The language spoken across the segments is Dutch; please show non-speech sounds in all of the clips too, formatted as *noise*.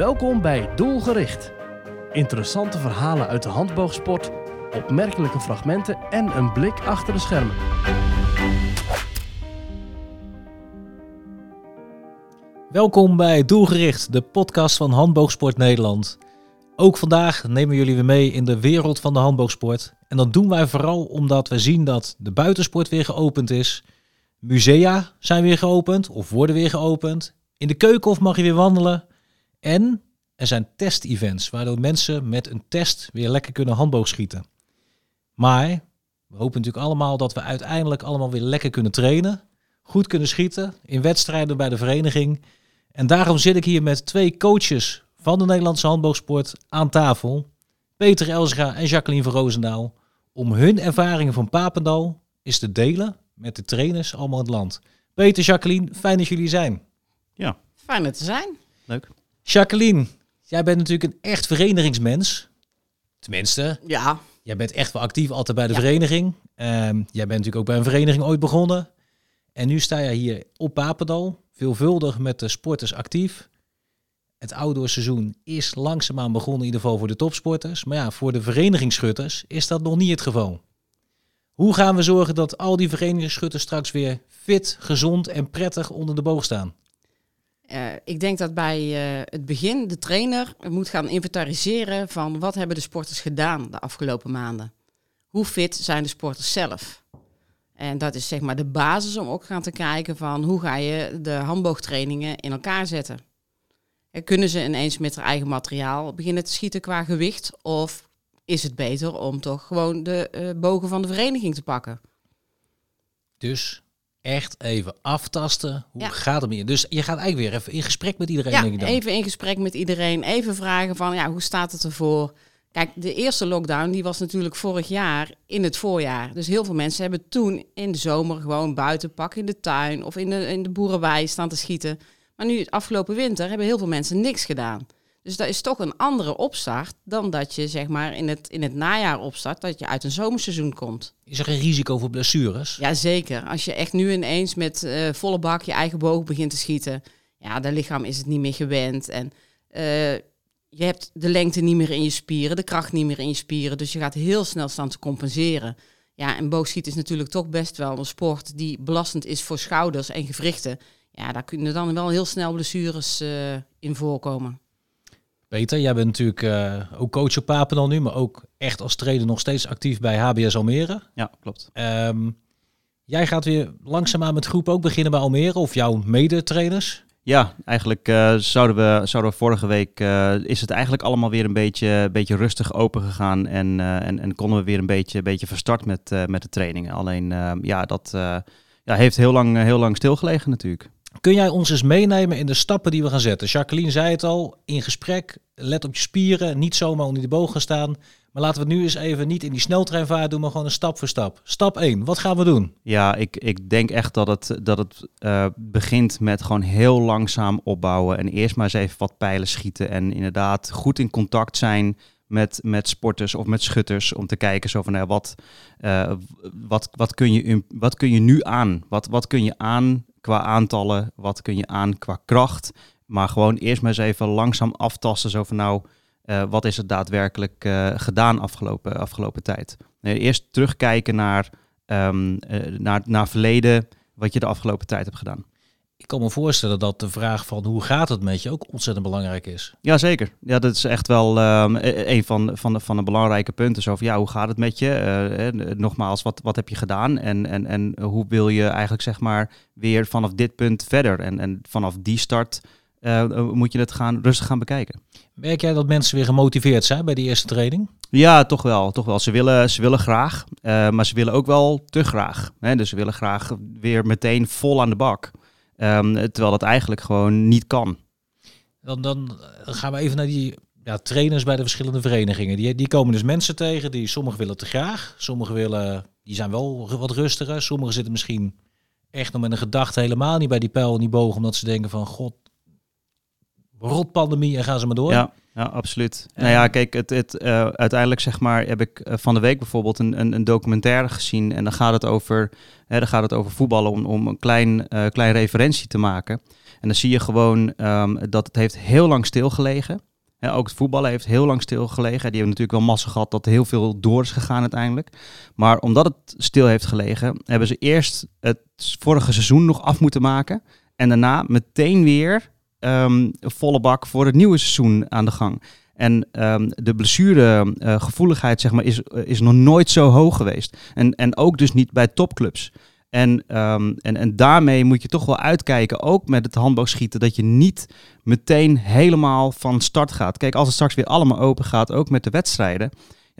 Welkom bij Doelgericht. Interessante verhalen uit de handboogsport, opmerkelijke fragmenten en een blik achter de schermen. Welkom bij Doelgericht, de podcast van Handboogsport Nederland. Ook vandaag nemen jullie weer mee in de wereld van de handboogsport. En dat doen wij vooral omdat we zien dat de buitensport weer geopend is. Musea zijn weer geopend of worden weer geopend. In de keukenhof mag je weer wandelen. En er zijn test-events waardoor mensen met een test weer lekker kunnen handboogschieten. Maar we hopen natuurlijk allemaal dat we uiteindelijk allemaal weer lekker kunnen trainen. Goed kunnen schieten in wedstrijden bij de vereniging. En daarom zit ik hier met twee coaches van de Nederlandse handboogsport aan tafel. Peter Elsga en Jacqueline van Roosendaal. Om hun ervaringen van Papendal eens te delen met de trainers allemaal in het land. Peter, Jacqueline, fijn dat jullie zijn. Ja, Fijn er te zijn. leuk. Jacqueline, jij bent natuurlijk een echt verenigingsmens. Tenminste, Ja, jij bent echt wel actief altijd bij de Ja. vereniging. Ehm, jij bent natuurlijk ook bij een vereniging ooit begonnen. En nu sta jij hier op Papendal, veelvuldig met de sporters actief. Het outdoorseizoen is langzaamaan begonnen, in ieder geval voor de topsporters. Maar ja, voor de verenigingsschutters is dat nog niet het geval. Hoe gaan we zorgen dat al die verenigingsschutters straks weer fit, gezond en prettig onder de boog staan? Eh, ik denk dat bij eh, het begin de trainer moet gaan inventariseren van wat hebben de sporters gedaan de afgelopen maanden. Hoe fit zijn de sporters zelf? En dat is zeg maar de basis om ook gaan te kijken van hoe ga je de handboogtrainingen in elkaar zetten. En kunnen ze ineens met hun eigen materiaal beginnen te schieten qua gewicht? Of is het beter om toch gewoon de eh, bogen van de vereniging te pakken? Dus echt even aftasten. Hoe Ja. gaat het met je? Dus je gaat eigenlijk weer even in gesprek met iedereen, Ja, denk ik dan. even in gesprek met iedereen. Even vragen van, ja, hoe staat het ervoor? Kijk, de eerste lockdown die was natuurlijk vorig jaar in het voorjaar. Dus heel veel mensen hebben toen in de zomer gewoon buiten pak in de tuin of in de, in de boerenwei staan te schieten. Maar nu, afgelopen winter, hebben heel veel mensen niks gedaan. Dus dat is toch een andere opstart dan dat je zeg maar in het, in het najaar opstart, dat je uit een zomerseizoen komt. Is er geen risico voor blessures? Jazeker. Als je echt nu ineens met eh, volle bak je eigen boog begint te schieten, ja, de lichaam is het niet meer gewend. En eh, je hebt de lengte niet meer in je spieren, de kracht niet meer in je spieren. Dus je gaat heel snel staan te compenseren. Ja, en boogschieten is natuurlijk toch best wel een sport die belastend is voor schouders en gewrichten. Ja, daar kunnen dan wel heel snel blessures eh, in voorkomen. Peter, jij bent natuurlijk eh, ook coach op Papendal nu, maar ook echt als trainer nog steeds actief bij HBS Almere. Ja, klopt. Ehm, jij gaat weer langzaamaan met groep ook beginnen bij Almere, of jouw medetrainers. Ja, eigenlijk eh, zouden, we, zouden we vorige week, eh, is het eigenlijk allemaal weer een beetje, beetje rustig open gegaan en, en, en konden we weer een beetje, beetje van start met, met de trainingen. Alleen, eh, ja, dat ja, heeft heel lang, heel lang stilgelegen natuurlijk. Kun jij ons eens meenemen in de stappen die we gaan zetten? Jacqueline zei het al, in gesprek, let op je spieren, niet zomaar onder de boog gaan staan. Maar laten we het nu eens even niet in die sneltreinvaart doen, maar gewoon een stap voor stap. Stap 1, wat gaan we doen? Ja, ik, ik denk echt dat het, dat het eh, begint met gewoon heel langzaam opbouwen. En eerst maar eens even wat pijlen schieten. En inderdaad goed in contact zijn met, met sporters of met schutters. Om te kijken zo van nou, wat, eh, wat, wat, kun je, wat kun je nu aan? Wat, wat kun je aan qua aantallen? Wat kun je aan qua kracht? Maar gewoon eerst maar eens even langzaam aftasten. Zo van nou, eh, wat is er daadwerkelijk eh, gedaan afgelopen, afgelopen tijd? Nee, eerst terugkijken naar eh, naar, naar verleden, wat je de afgelopen tijd hebt gedaan. Kan me voorstellen dat de vraag van hoe gaat het met je ook ontzettend belangrijk is. Jazeker. Ja, dat is echt wel ehm, e- een van, van, de, van de belangrijke punten. Zo van, ja, hoe gaat het met je? Eh, nogmaals, wat, wat heb je gedaan? En, en, en hoe wil je eigenlijk, zeg maar, weer vanaf dit punt verder? En, en vanaf die start eh, moet je het gaan, rustig gaan bekijken. Merk jij dat mensen weer gemotiveerd zijn bij die eerste training? Ja, toch wel. Toch wel. Ze, willen, ze willen graag, maar ze willen ook wel te graag. Hè? Dus ze willen graag weer meteen vol aan de bak. Ehm, terwijl dat eigenlijk gewoon niet kan. Dan, dan gaan we even naar die ja, trainers bij de verschillende verenigingen. Die, die komen dus mensen tegen die sommigen willen te graag. Sommigen willen, die zijn wel wat rustiger. Sommigen zitten misschien echt nog met een gedachte helemaal niet bij die pijl en die boog. Omdat ze denken van, god, rotpandemie en gaan ze maar door. Ja, ja absoluut. Nou ja, kijk, het, het, eh, uiteindelijk zeg maar heb ik eh, van de week bijvoorbeeld een, een, een documentaire gezien. En dan gaat het over, hè, dan gaat het over voetballen om, om een klein, eh, klein referentie te maken. En dan zie je gewoon ehm, dat het heeft heel lang stilgelegen. Ook het voetballen heeft heel lang stilgelegen. Die hebben natuurlijk wel massa gehad dat er heel veel door is gegaan uiteindelijk. Maar omdat het stil heeft gelegen, hebben ze eerst het vorige seizoen nog af moeten maken. En daarna meteen weer ehm, volle bak voor het nieuwe seizoen aan de gang. En ehm, de blessuregevoeligheid zeg maar, is, is nog nooit zo hoog geweest. En, en ook dus niet bij topclubs. En, ehm, en, en daarmee moet je toch wel uitkijken, ook met het handboogschieten, dat je niet meteen helemaal van start gaat. Kijk, als het straks weer allemaal open gaat, ook met de wedstrijden,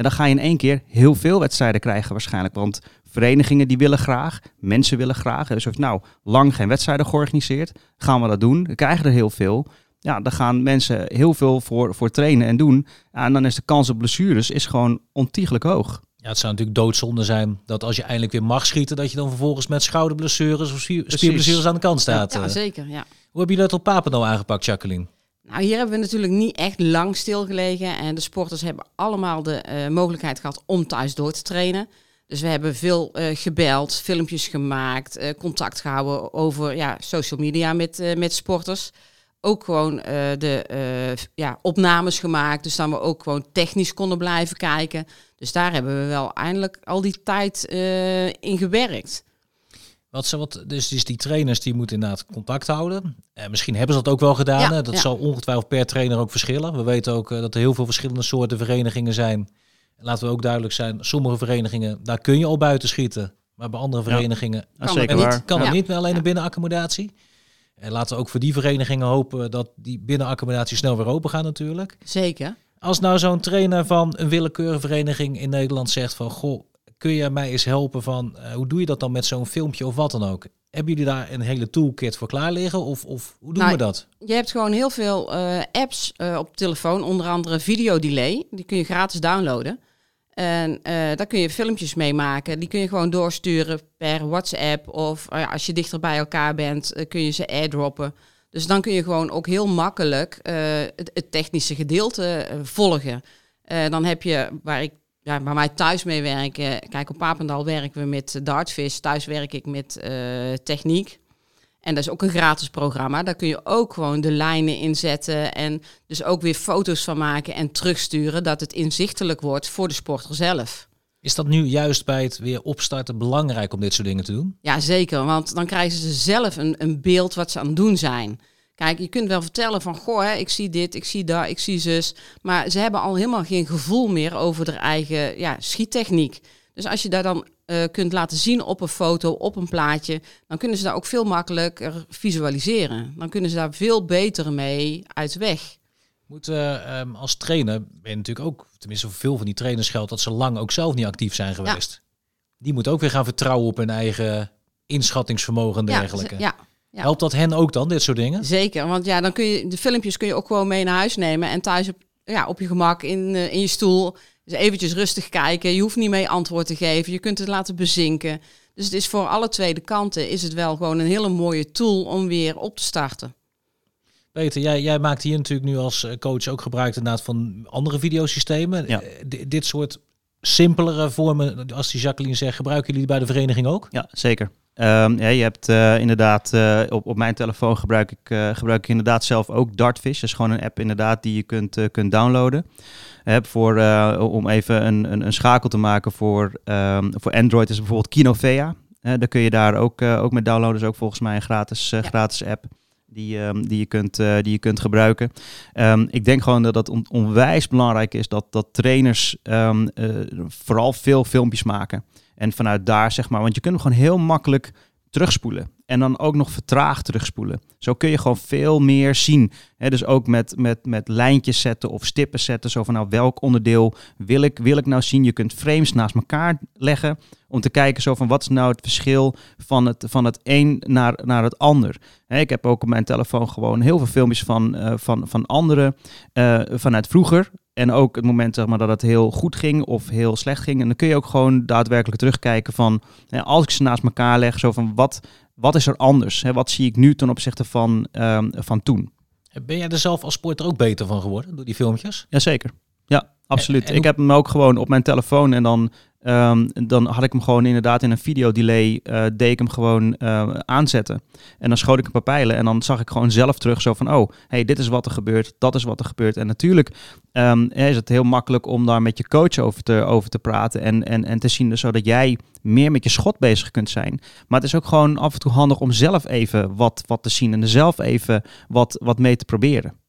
ja, dan ga je in één keer heel veel wedstrijden krijgen waarschijnlijk. Want verenigingen die willen graag, mensen willen graag. Dus heeft nou lang geen wedstrijden georganiseerd, gaan we dat doen. We krijgen er heel veel. Ja, dan gaan mensen heel veel voor, voor trainen en doen. Ja, en dan is de kans op blessures is gewoon ontiegelijk hoog. Ja, het zou natuurlijk doodzonde zijn dat als je eindelijk weer mag schieten, dat je dan vervolgens met schouderblessures of spier- spierblessures aan de kant staat. Ja, Eh, zeker. Ja. Hoe hebben jullie dat op Papendal aangepakt, Jacqueline? Nou, hier hebben we natuurlijk niet echt lang stilgelegen. En de sporters hebben allemaal de eh, mogelijkheid gehad om thuis door te trainen. Dus we hebben veel eh, gebeld, filmpjes gemaakt, eh, contact gehouden over ja, social media met, met sporters. Ook gewoon de ja, opnames gemaakt, dus dan we ook gewoon technisch konden blijven kijken. Dus daar hebben we wel eindelijk al die tijd in gewerkt. Wat, ze- wat, dus, dus die trainers die moeten inderdaad contact houden. Eh, misschien hebben ze dat ook wel gedaan. Ja? Dat ja. zal ongetwijfeld per trainer ook verschillen. We weten ook eh, dat er heel veel verschillende soorten verenigingen zijn. En laten we ook duidelijk zijn, sommige verenigingen, daar kun je al buiten schieten. Maar bij andere verenigingen Kan zeker het niet, kan Ja. het niet, maar alleen de binnenaccommodatie. En laten we ook voor die verenigingen hopen dat die binnenaccommodatie snel weer open gaat natuurlijk. Zeker. Als nou zo'n trainer van een willekeurige vereniging in Nederland zegt van... Goh, kun je mij eens helpen van... eh, hoe doe je dat dan met zo'n filmpje of wat dan ook? Hebben jullie daar een hele toolkit voor klaar liggen? Of, of hoe doen Nou, we dat? Je hebt gewoon heel veel eh, apps eh, op telefoon, onder andere Video Delay. Die kun je gratis downloaden. En daar kun je filmpjes mee maken. Die kun je gewoon doorsturen per WhatsApp. Of ja, als je dichter bij elkaar bent, kun je ze airdroppen. Dus dan kun je gewoon ook heel makkelijk het, het technische gedeelte volgen. Dan heb je, waar ik ja, waar wij thuis mee werken, kijk op Papendal werken we met eh, Dartfish. Thuis werk ik met eh, techniek. En dat is ook een gratis programma. Daar kun je ook gewoon de lijnen inzetten en dus ook weer foto's van maken en terugsturen, dat het inzichtelijk wordt voor de sporter zelf. Is dat nu juist bij het weer opstarten belangrijk om dit soort dingen te doen? Ja, zeker, want dan krijgen ze zelf een, een beeld wat ze aan het doen zijn. Kijk, je kunt wel vertellen van, goh, hè, ik zie dit, ik zie dat, ik zie zus. Maar ze hebben al helemaal geen gevoel meer over hun eigen ja, schiettechniek. Dus als je daar dan eh, kunt laten zien op een foto, op een plaatje, dan kunnen ze daar ook veel makkelijker visualiseren. Dan kunnen ze daar veel beter mee uit de weg. Moet eh, ehm, als trainer ben je natuurlijk ook, tenminste voor veel van die trainers geldt dat ze lang ook zelf niet actief zijn geweest. Die moet ook weer gaan vertrouwen op hun eigen inschattingsvermogen en Ja, dergelijke. ze- ja, ja. Helpt dat hen ook dan, dit soort dingen? Zeker, want ja, dan kun je de filmpjes kun je ook gewoon mee naar huis nemen en thuis op, ja, op je gemak in, eh, in je stoel. Dus eventjes rustig kijken. Je hoeft niet mee antwoord te geven. Je kunt het laten bezinken. Dus het is voor alle twee de kanten is het wel gewoon een hele mooie tool om weer op te starten. Peter, jij, jij maakt hier natuurlijk nu als eh, coach ook gebruik inderdaad van andere videosystemen. Ja. Eh, di- dit soort simpelere vormen, als die Jacqueline zegt, gebruiken jullie bij de vereniging ook? Ja, zeker. Ehm, ja, je hebt eh, inderdaad, eh, op, op mijn telefoon gebruik ik, eh, gebruik ik inderdaad zelf ook Dartfish. Dat is gewoon een app inderdaad die je kunt, kunt downloaden. Heb voor, eh, om even een, een, een schakel te maken voor, ehm, voor Android is bijvoorbeeld Kinovea. Daar kun je daar ook, eh, ook met downloaden. is ook volgens mij een gratis, Ja. gratis app die, ehm, die, je kunt, eh, die je kunt gebruiken. Ehm, ik denk gewoon dat het on- onwijs belangrijk is dat, dat trainers ehm, eh, vooral veel filmpjes maken. En vanuit daar, zeg maar, want je kunt hem gewoon heel makkelijk terugspoelen. En dan ook nog vertraagd terugspoelen. Zo kun je gewoon veel meer zien. Dus ook met, met, met lijntjes zetten of stippen zetten. Zo van nou, welk onderdeel wil ik, wil ik nou zien? Je kunt frames naast elkaar leggen. Om te kijken zo van wat is nou het verschil van het, van het een naar, naar het ander. Ik heb ook op mijn telefoon gewoon heel veel filmpjes van, eh, van, van anderen eh, vanuit vroeger. En ook het moment zeg maar, dat het heel goed ging of heel slecht ging. En dan kun je ook gewoon daadwerkelijk terugkijken van... hè, als ik ze naast elkaar leg, zo van wat, wat is er anders? Hè? Wat zie ik nu ten opzichte van, ehm, van toen? Ben jij er zelf als sporter ook beter van geworden door die filmpjes? Jazeker. Ja, absoluut. En- en ik heb hem ook gewoon op mijn telefoon en dan, ehm, dan had ik hem gewoon inderdaad in een videodelay, eh deed ik hem gewoon eh, aanzetten. En dan schoot ik een paar pijlen en dan zag ik gewoon zelf terug zo van, oh, hey, dit is wat er gebeurt, dat is wat er gebeurt. En natuurlijk ehm, is het heel makkelijk om daar met je coach over te, over te praten en, en, en te zien dus zodat jij meer met je schot bezig kunt zijn. Maar het is ook gewoon af en toe handig om zelf even wat, wat te zien en er zelf even wat, wat mee te proberen.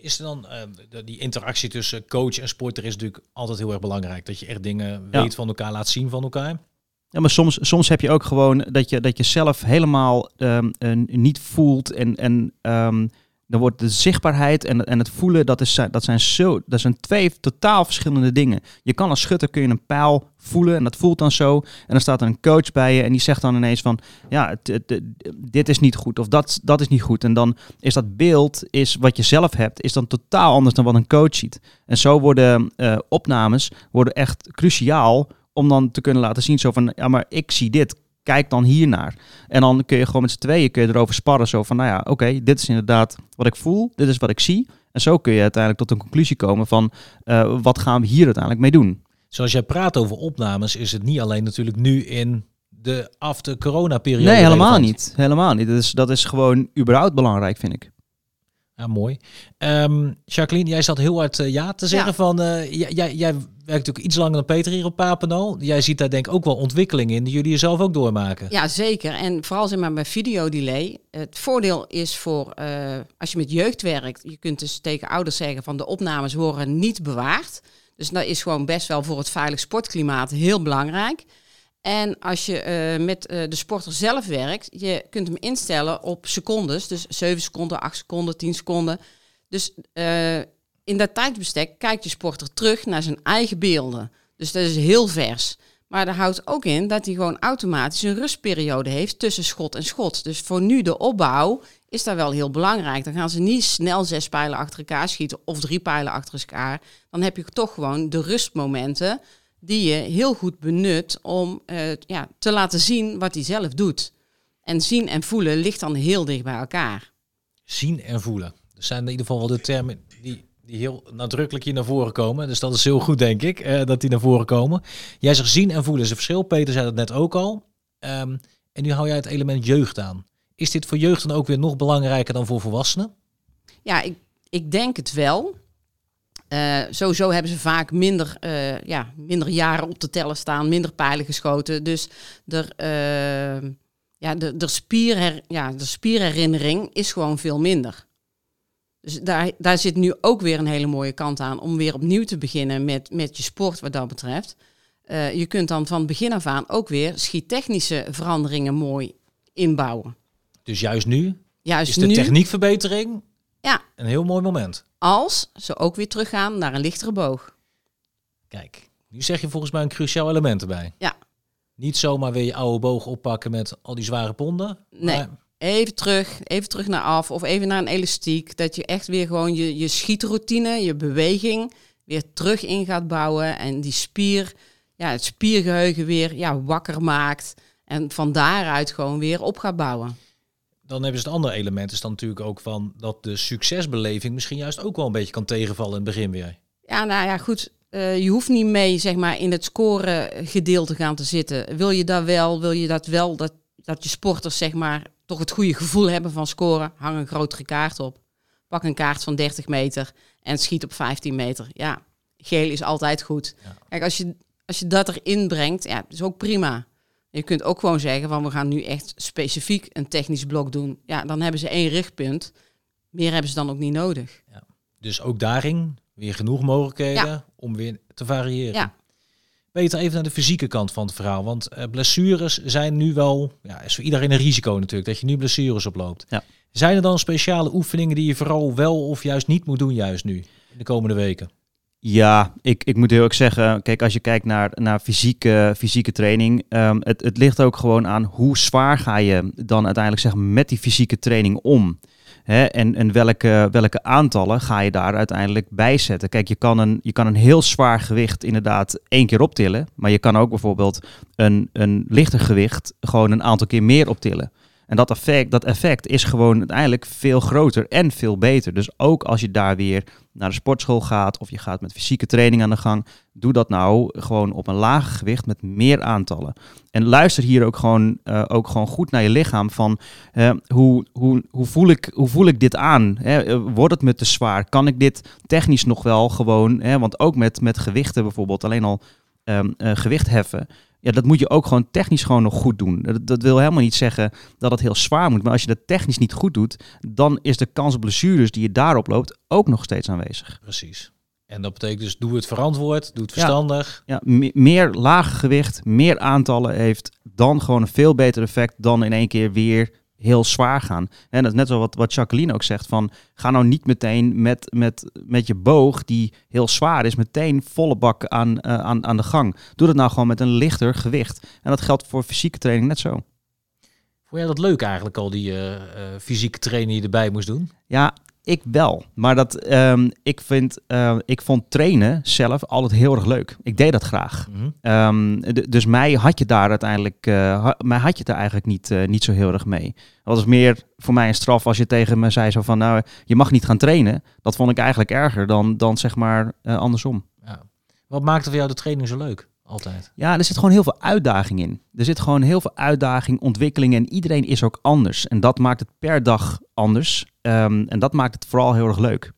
Is er dan de- die interactie tussen coach en sporter is natuurlijk altijd heel erg belangrijk. Dat je echt dingen Ja. weet van elkaar, laat zien van elkaar. Ja, maar soms, soms heb je ook gewoon dat je, dat je zelf helemaal ehm, eh, niet voelt. En, en ehm, dan wordt de zichtbaarheid en, en het voelen, dat, is, dat, zijn zo, dat zijn twee totaal verschillende dingen. Je kan als schutter kun je een pijl voelen en dat voelt dan zo. En dan staat er een coach bij je en die zegt dan ineens van, ja, dit is niet goed of dat, dat is niet goed. En dan is dat beeld, is wat je zelf hebt, is dan totaal anders dan wat een coach ziet. En zo worden eh, opnames worden echt cruciaal om dan te kunnen laten zien zo van, ja, maar ik zie dit. Kijk dan hiernaar. En dan kun je gewoon met z'n tweeën kun je erover sparren. Zo van, nou ja, oké, dit is inderdaad wat ik voel. Dit is wat ik zie. En zo kun je uiteindelijk tot een conclusie komen van, eh, wat gaan we hier uiteindelijk mee doen? Zoals jij praat over opnames, is het niet alleen natuurlijk nu in de after corona periode. Nee, helemaal relevant. niet. Helemaal niet. Dat is, dat is gewoon überhaupt belangrijk, vind ik. Ja, mooi. Ehm, Jacqueline, jij zat heel hard eh, ja te zeggen Ja. van, eh, jij, jij, jij werkt natuurlijk iets langer dan Peter hier op Papendal. Jij ziet daar denk ik ook wel ontwikkelingen in die jullie zelf ook doormaken. Ja, zeker. En vooral zeg maar bij videodelay. Het voordeel is voor eh, als je met jeugd werkt, je kunt dus tegen ouders zeggen van de opnames worden niet bewaard. Dus dat is gewoon best wel voor het veilig sportklimaat heel belangrijk. En als je eh, met eh, de sporter zelf werkt, je kunt hem instellen op secondes. Dus 7 seconden, 8 seconden, 10 seconden. Dus eh, in dat tijdsbestek kijkt je sporter terug naar zijn eigen beelden. Dus dat is heel vers. Maar dat houdt ook in dat hij gewoon automatisch een rustperiode heeft tussen schot en schot. Dus voor nu de opbouw is dat wel heel belangrijk. Dan gaan ze niet snel zes pijlen achter elkaar schieten of drie pijlen achter elkaar. Dan heb je toch gewoon de rustmomenten die je heel goed benut om eh, ja, te laten zien wat hij zelf doet. En zien en voelen ligt dan heel dicht bij elkaar. Zien en voelen. Dat zijn in ieder geval wel de termen die, die heel nadrukkelijk hier naar voren komen. Dus dat is heel goed, denk ik, eh, dat die naar voren komen. Jij zegt zien en voelen is een verschil. Peter zei dat net ook al. Ehm, en nu hou jij het element jeugd aan. Is dit voor jeugd dan ook weer nog belangrijker dan voor volwassenen? Ja, ik, ik denk het wel. Eh, sowieso hebben ze vaak minder, eh, ja, minder jaren op te tellen staan, minder pijlen geschoten. Dus er, eh, ja, de, de, spierher, ja, de spierherinnering is gewoon veel minder. Dus daar, daar zit nu ook weer een hele mooie kant aan om weer opnieuw te beginnen met, met je sport wat dat betreft. Je kunt dan van begin af aan ook weer schiettechnische veranderingen mooi inbouwen. Dus juist nu Juist is de nu, techniekverbetering Ja. een heel mooi moment. als ze ook weer teruggaan naar een lichtere boog. Kijk, nu zeg je volgens mij een cruciaal element erbij. Ja. Niet zomaar weer je oude boog oppakken met al die zware ponden. Nee. maar Even terug, even terug naar af of even naar een elastiek. Dat je echt weer gewoon je, je schietroutine, je beweging weer terug in gaat bouwen. En die spier, ja, het spiergeheugen weer ja, wakker maakt. En van daaruit gewoon weer op gaat bouwen. Dan hebben ze het andere element is dan natuurlijk ook van dat de succesbeleving misschien juist ook wel een beetje kan tegenvallen in het begin weer. Ja, nou ja, goed. Eh, je hoeft niet mee zeg maar, in het scoren gedeelte gaan te zitten. Wil je dat wel, wil je dat wel, dat, dat je sporters zeg maar, toch het goede gevoel hebben van scoren, hang een grotere kaart op. Pak een kaart van 30 meter en schiet op 15 meter. Ja, geel is altijd goed. Ja. Kijk, als je, als je dat erin brengt, ja, is ook prima. Je kunt ook gewoon zeggen van we gaan nu echt specifiek een technisch blok doen. Ja, dan hebben ze één richtpunt. Meer hebben ze dan ook niet nodig. Dus ook daarin weer genoeg mogelijkheden om weer te variëren. Ja. Peter, even naar de fysieke kant van het verhaal. Want eh, blessures zijn nu wel, ja, is voor iedereen een risico natuurlijk, dat je nu blessures oploopt. Ja. Zijn er dan speciale oefeningen die je vooral wel of juist niet moet doen juist nu, in de komende weken? Ja, ik, ik moet heel erg zeggen, kijk, als je kijkt naar, naar fysieke, fysieke training, ehm, het, het ligt ook gewoon aan hoe zwaar ga je dan uiteindelijk zeg, met die fysieke training om. Hè? En, en welke, welke aantallen ga je daar uiteindelijk bij zetten? Kijk, je kan, een, je kan een heel zwaar gewicht inderdaad één keer optillen, maar je kan ook bijvoorbeeld een, een lichter gewicht gewoon een aantal keer meer optillen. En dat effect, dat effect is gewoon uiteindelijk veel groter en veel beter. Dus ook als je daar weer naar de sportschool gaat of je gaat met fysieke training aan de gang, doe dat nou gewoon op een lager gewicht met meer aantallen. En luister hier ook gewoon, uh, ook gewoon goed naar je lichaam van uh, hoe, hoe, hoe, voel ik, hoe voel ik dit aan? Hè? Wordt het me te zwaar? Kan ik dit technisch nog wel gewoon, hè? want ook met, met gewichten bijvoorbeeld, alleen al uh, gewicht heffen, ja, dat moet je ook gewoon technisch gewoon nog goed doen. Dat, dat, wil helemaal niet zeggen dat het heel zwaar moet. Maar als je dat technisch niet goed doet, dan is de kans op blessures die je daarop loopt ook nog steeds aanwezig. Precies. En dat betekent dus doe het verantwoord, doe het verstandig. Ja, ja meer laag gewicht, meer aantallen heeft dan gewoon een veel beter effect dan in één keer weer heel zwaar gaan. En dat is net zo wat, wat Jacqueline ook zegt: van ga nou niet meteen met, met, met je boog, die heel zwaar is, meteen volle bak aan, uh, aan, aan de gang. Doe dat nou gewoon met een lichter gewicht. En dat geldt voor fysieke training net zo. Vond jij dat leuk eigenlijk, al die uh, uh, fysieke training die je erbij moest doen? Ja, ik wel. Maar dat, um, ik, vind, uh, ik vond trainen zelf altijd heel erg leuk. Ik deed dat graag. Mm -hmm. um, dus mij had je daar uiteindelijk, uh, ha mij had je daar eigenlijk niet, uh, niet zo heel erg mee. Dat was meer voor mij een straf als je tegen me zei zo van, nou, je mag niet gaan trainen. Dat vond ik eigenlijk erger dan, dan zeg maar andersom. Ja. Wat maakte voor jou de training zo leuk? Altijd. Ja, er zit gewoon heel veel uitdaging in. Er zit gewoon heel veel uitdaging, ontwikkeling en iedereen is ook anders. En dat maakt het per dag anders. Um, en dat maakt het vooral heel erg leuk.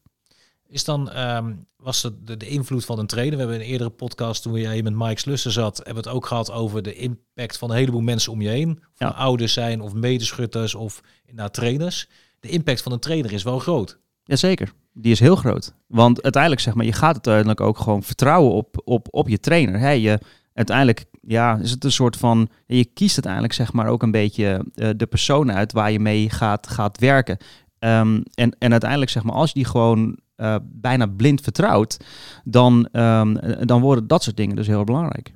Is dan, um, was het de, de, invloed van een trainer? We hebben in een eerdere podcast, toen jij met Mike Slussen zat, hebben we het ook gehad over de impact van een heleboel mensen om je heen. Of ja. ouders zijn, of medeschutters, of inderdaad trainers. De impact van een trainer is wel groot. Jazeker die is heel groot. Want uiteindelijk zeg maar, je gaat uiteindelijk ook gewoon vertrouwen op, op, op je trainer. Hè? Je, uiteindelijk ja, is het een soort van, je kiest uiteindelijk zeg maar ook een beetje uh, de persoon uit waar je mee gaat, gaat werken. Um, en, en uiteindelijk zeg maar, als je die gewoon uh, bijna blind vertrouwt, dan, um, dan worden dat soort dingen dus heel belangrijk.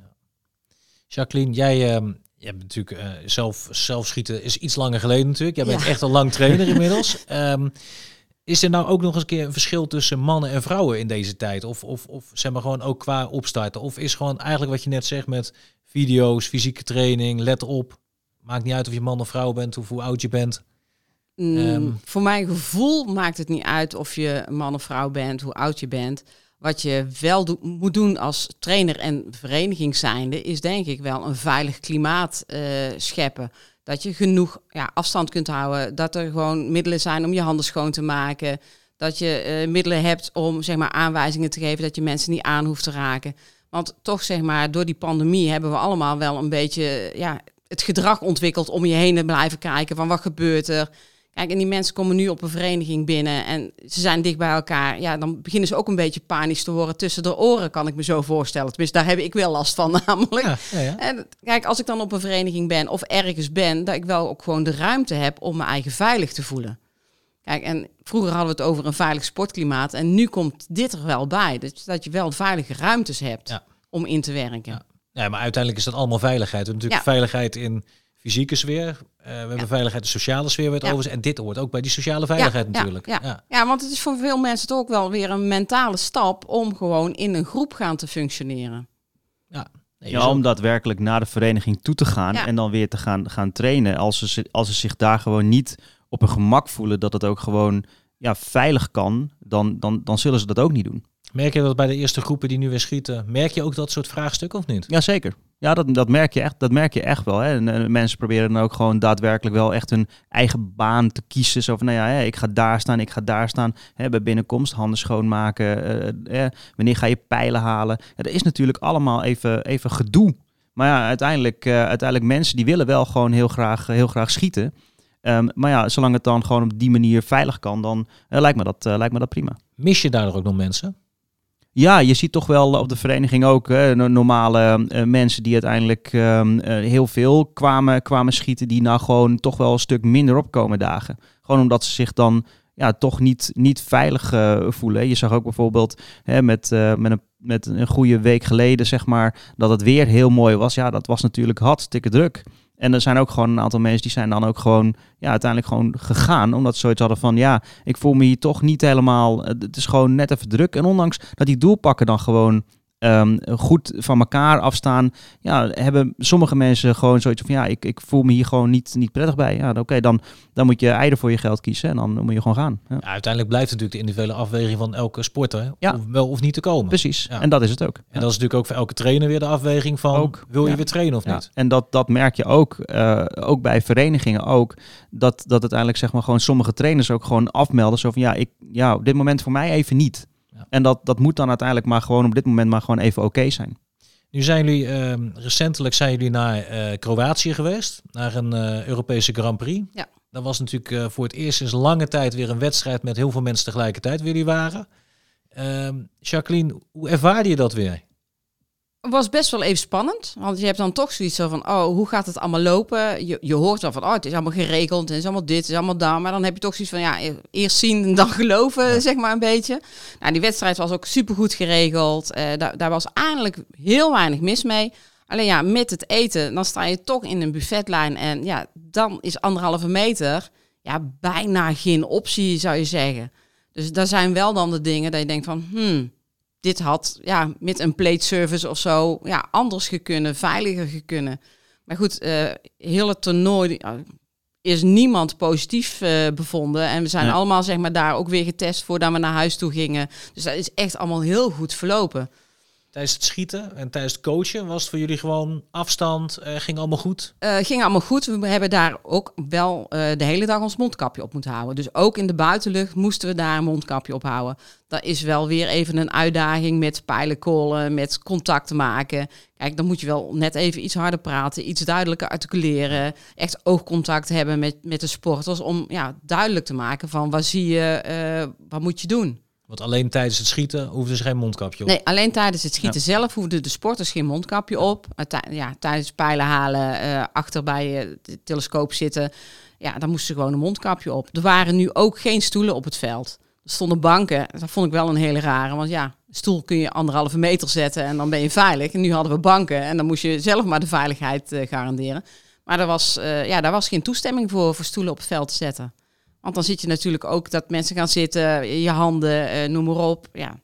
Jacqueline, jij, um, je hebt natuurlijk uh, zelf, zelf schieten is iets langer geleden natuurlijk. Jij bent ja. echt al lang trainer inmiddels. um, *laughs* is er nou ook nog eens een keer een verschil tussen mannen en vrouwen in deze tijd? Of, of, of zeg maar gewoon ook qua opstarten? Of is gewoon eigenlijk wat je net zegt met video's, fysieke training, let op. Maakt niet uit of je man of vrouw bent of hoe oud je bent. Mm, um, voor mijn gevoel maakt het niet uit of je man of vrouw bent, hoe oud je bent. Wat je wel moet doen als trainer en vereniging zijnde, is denk ik wel een veilig klimaat uh, scheppen. Dat je genoeg ja, afstand kunt houden. Dat er gewoon middelen zijn om je handen schoon te maken. Dat je uh, middelen hebt om zeg maar, aanwijzingen te geven dat je mensen niet aan hoeft te raken. Want toch zeg maar, door die pandemie hebben we allemaal wel een beetje ja, het gedrag ontwikkeld om je heen te blijven kijken van wat gebeurt er. Kijk, en die mensen komen nu op een vereniging binnen en ze zijn dicht bij elkaar. Ja, dan beginnen ze ook een beetje panisch te horen tussen de oren, kan ik me zo voorstellen. Tenminste, daar heb ik wel last van *laughs* namelijk. Ja, ja, ja. En kijk, als ik dan op een vereniging ben of ergens ben, dat ik wel ook gewoon de ruimte heb om mijn eigen veilig te voelen. Kijk, en vroeger hadden we het over een veilig sportklimaat en nu komt dit er wel bij. Dat, dat je wel veilige ruimtes hebt om in te werken. Ja. maar uiteindelijk is dat allemaal veiligheid. We hebben natuurlijk veiligheid in fysieke sfeer. Uh, we hebben ja. veiligheid, de sociale sfeer werd ja. over. En dit hoort ook bij die sociale veiligheid ja, natuurlijk. Ja, ja. want het is voor veel mensen toch ook wel weer een mentale stap om gewoon in een groep gaan te functioneren. Ja, nee, ja om daadwerkelijk naar de vereniging toe te gaan en dan weer te gaan, gaan trainen. Als ze, als ze zich daar gewoon niet op een gemak voelen dat het ook gewoon ja, veilig kan, dan, dan, dan zullen ze dat ook niet doen. Merk je dat bij de eerste groepen die nu weer schieten, merk je ook dat soort vraagstukken of niet? Jazeker. Ja, dat, dat, merk je echt, dat merk je echt wel. Hè. En, en, mensen proberen dan ook gewoon daadwerkelijk wel echt hun eigen baan te kiezen. Zo nou ja, ik ga daar staan, ik ga daar staan. Hè, bij binnenkomst, handen schoonmaken. Uh, wanneer ga je pijlen halen? Ja, dat is natuurlijk allemaal even, even gedoe. Maar ja, uiteindelijk, uh, uiteindelijk mensen die willen wel gewoon heel graag, heel graag schieten. Um, maar ja, zolang het dan gewoon op die manier veilig kan, dan lijkt, me dat, lijkt me dat prima. Mis je daar ook nog mensen? Ja, je ziet toch wel op de vereniging ook hè, normale uh, mensen die uiteindelijk uh, uh, heel veel kwamen, kwamen schieten, die nou gewoon toch wel een stuk minder opkomen dagen. Gewoon omdat ze zich dan ja, toch niet, niet veilig uh, voelen. Je zag ook bijvoorbeeld hè, met, met, een, met een goede week geleden, zeg maar, dat het weer heel mooi was. Ja, dat was natuurlijk hartstikke druk. En er zijn ook gewoon een aantal mensen die zijn dan ook gewoon ja, uiteindelijk gewoon gegaan. Omdat ze zoiets hadden van ja, ik voel me hier toch niet helemaal. Het is gewoon net even druk. En ondanks dat die doelpakken dan gewoon ehm, goed van elkaar afstaan. Ja, hebben sommige mensen gewoon zoiets van, ja, ik, ik voel me hier gewoon niet, niet prettig bij. Ja, oké, dan, dan moet je eieren voor je geld kiezen en dan moet je gewoon gaan. Ja. Ja, uiteindelijk blijft het natuurlijk de individuele afweging van elke sporter Ja. of wel of niet te komen. Precies, en dat is het ook. En dat is natuurlijk ook voor elke trainer weer de afweging van Ook, wil je weer trainen of niet. en dat, dat merk je ook, eh, ook bij verenigingen ook, dat, dat uiteindelijk zeg maar gewoon sommige trainers ook gewoon afmelden. Zo van ja, ik, ja dit moment voor mij even niet. Ja. En dat, dat moet dan uiteindelijk maar gewoon op dit moment maar gewoon even oké zijn. Nu zijn jullie, ehm, recentelijk zijn jullie naar eh, Kroatië geweest, naar een eh, Europese Grand Prix. Ja. Dat was natuurlijk eh, voor het eerst sinds lange tijd weer een wedstrijd met heel veel mensen tegelijkertijd waar jullie waren. Ehm, Jacqueline, hoe ervaarde je dat weer? Was best wel even spannend, want je hebt dan toch zoiets zo van, oh, hoe gaat het allemaal lopen? Je, je hoort wel van, oh, het is allemaal geregeld, en het is allemaal dit, het is allemaal dat, maar dan heb je toch zoiets van, ja, e- eerst zien en dan *laughs* geloven, zeg maar een beetje. Nou, die wedstrijd was ook supergoed geregeld, Eh, daar, daar was eigenlijk heel weinig mis mee. Alleen ja, met het eten, dan sta je toch in een buffetlijn en ja, dan is anderhalve meter, ja, bijna geen optie, zou je zeggen. Dus daar zijn wel dan de dingen dat je denkt van, hmm, dit had ja, met een plate service of zo ja, anders gekunnen, veiliger gekunnen. Maar goed, eh heel het toernooi ja, is niemand positief eh, bevonden. En we zijn allemaal zeg maar, daar ook weer getest voordat we naar huis toe gingen. Dus dat is echt allemaal heel goed verlopen. Tijdens het schieten en tijdens het coachen was het voor jullie gewoon afstand, eh, ging allemaal goed? Eh ging allemaal goed. We hebben daar ook wel eh, de hele dag ons mondkapje op moeten houden. Dus ook in de buitenlucht moesten we daar een mondkapje op houden. Dat is wel weer even een uitdaging met pijlenkollen, met contact maken. Kijk, dan moet je wel net even iets harder praten, iets duidelijker articuleren. Echt oogcontact hebben met, met de sporters om ja, duidelijk te maken van wat zie je, wat moet je doen. Want alleen tijdens het schieten hoefden ze geen mondkapje op. Nee, alleen tijdens het schieten zelf hoefden de sporters geen mondkapje op. Ja, tijdens pijlen halen, eh, achter bij eh, de telescoop zitten. Ja, dan moesten ze gewoon een mondkapje op. Er waren nu ook geen stoelen op het veld. Er stonden banken. Dat vond ik wel een hele rare. Want ja, stoel kun je anderhalve meter zetten en dan ben je veilig. En nu hadden we banken en dan moest je zelf maar de veiligheid eh, garanderen. Maar er was, eh, ja, daar was geen toestemming voor, voor stoelen op het veld te zetten. Want dan zit je natuurlijk ook dat mensen gaan zitten, je handen, eh, noem maar op. Ja,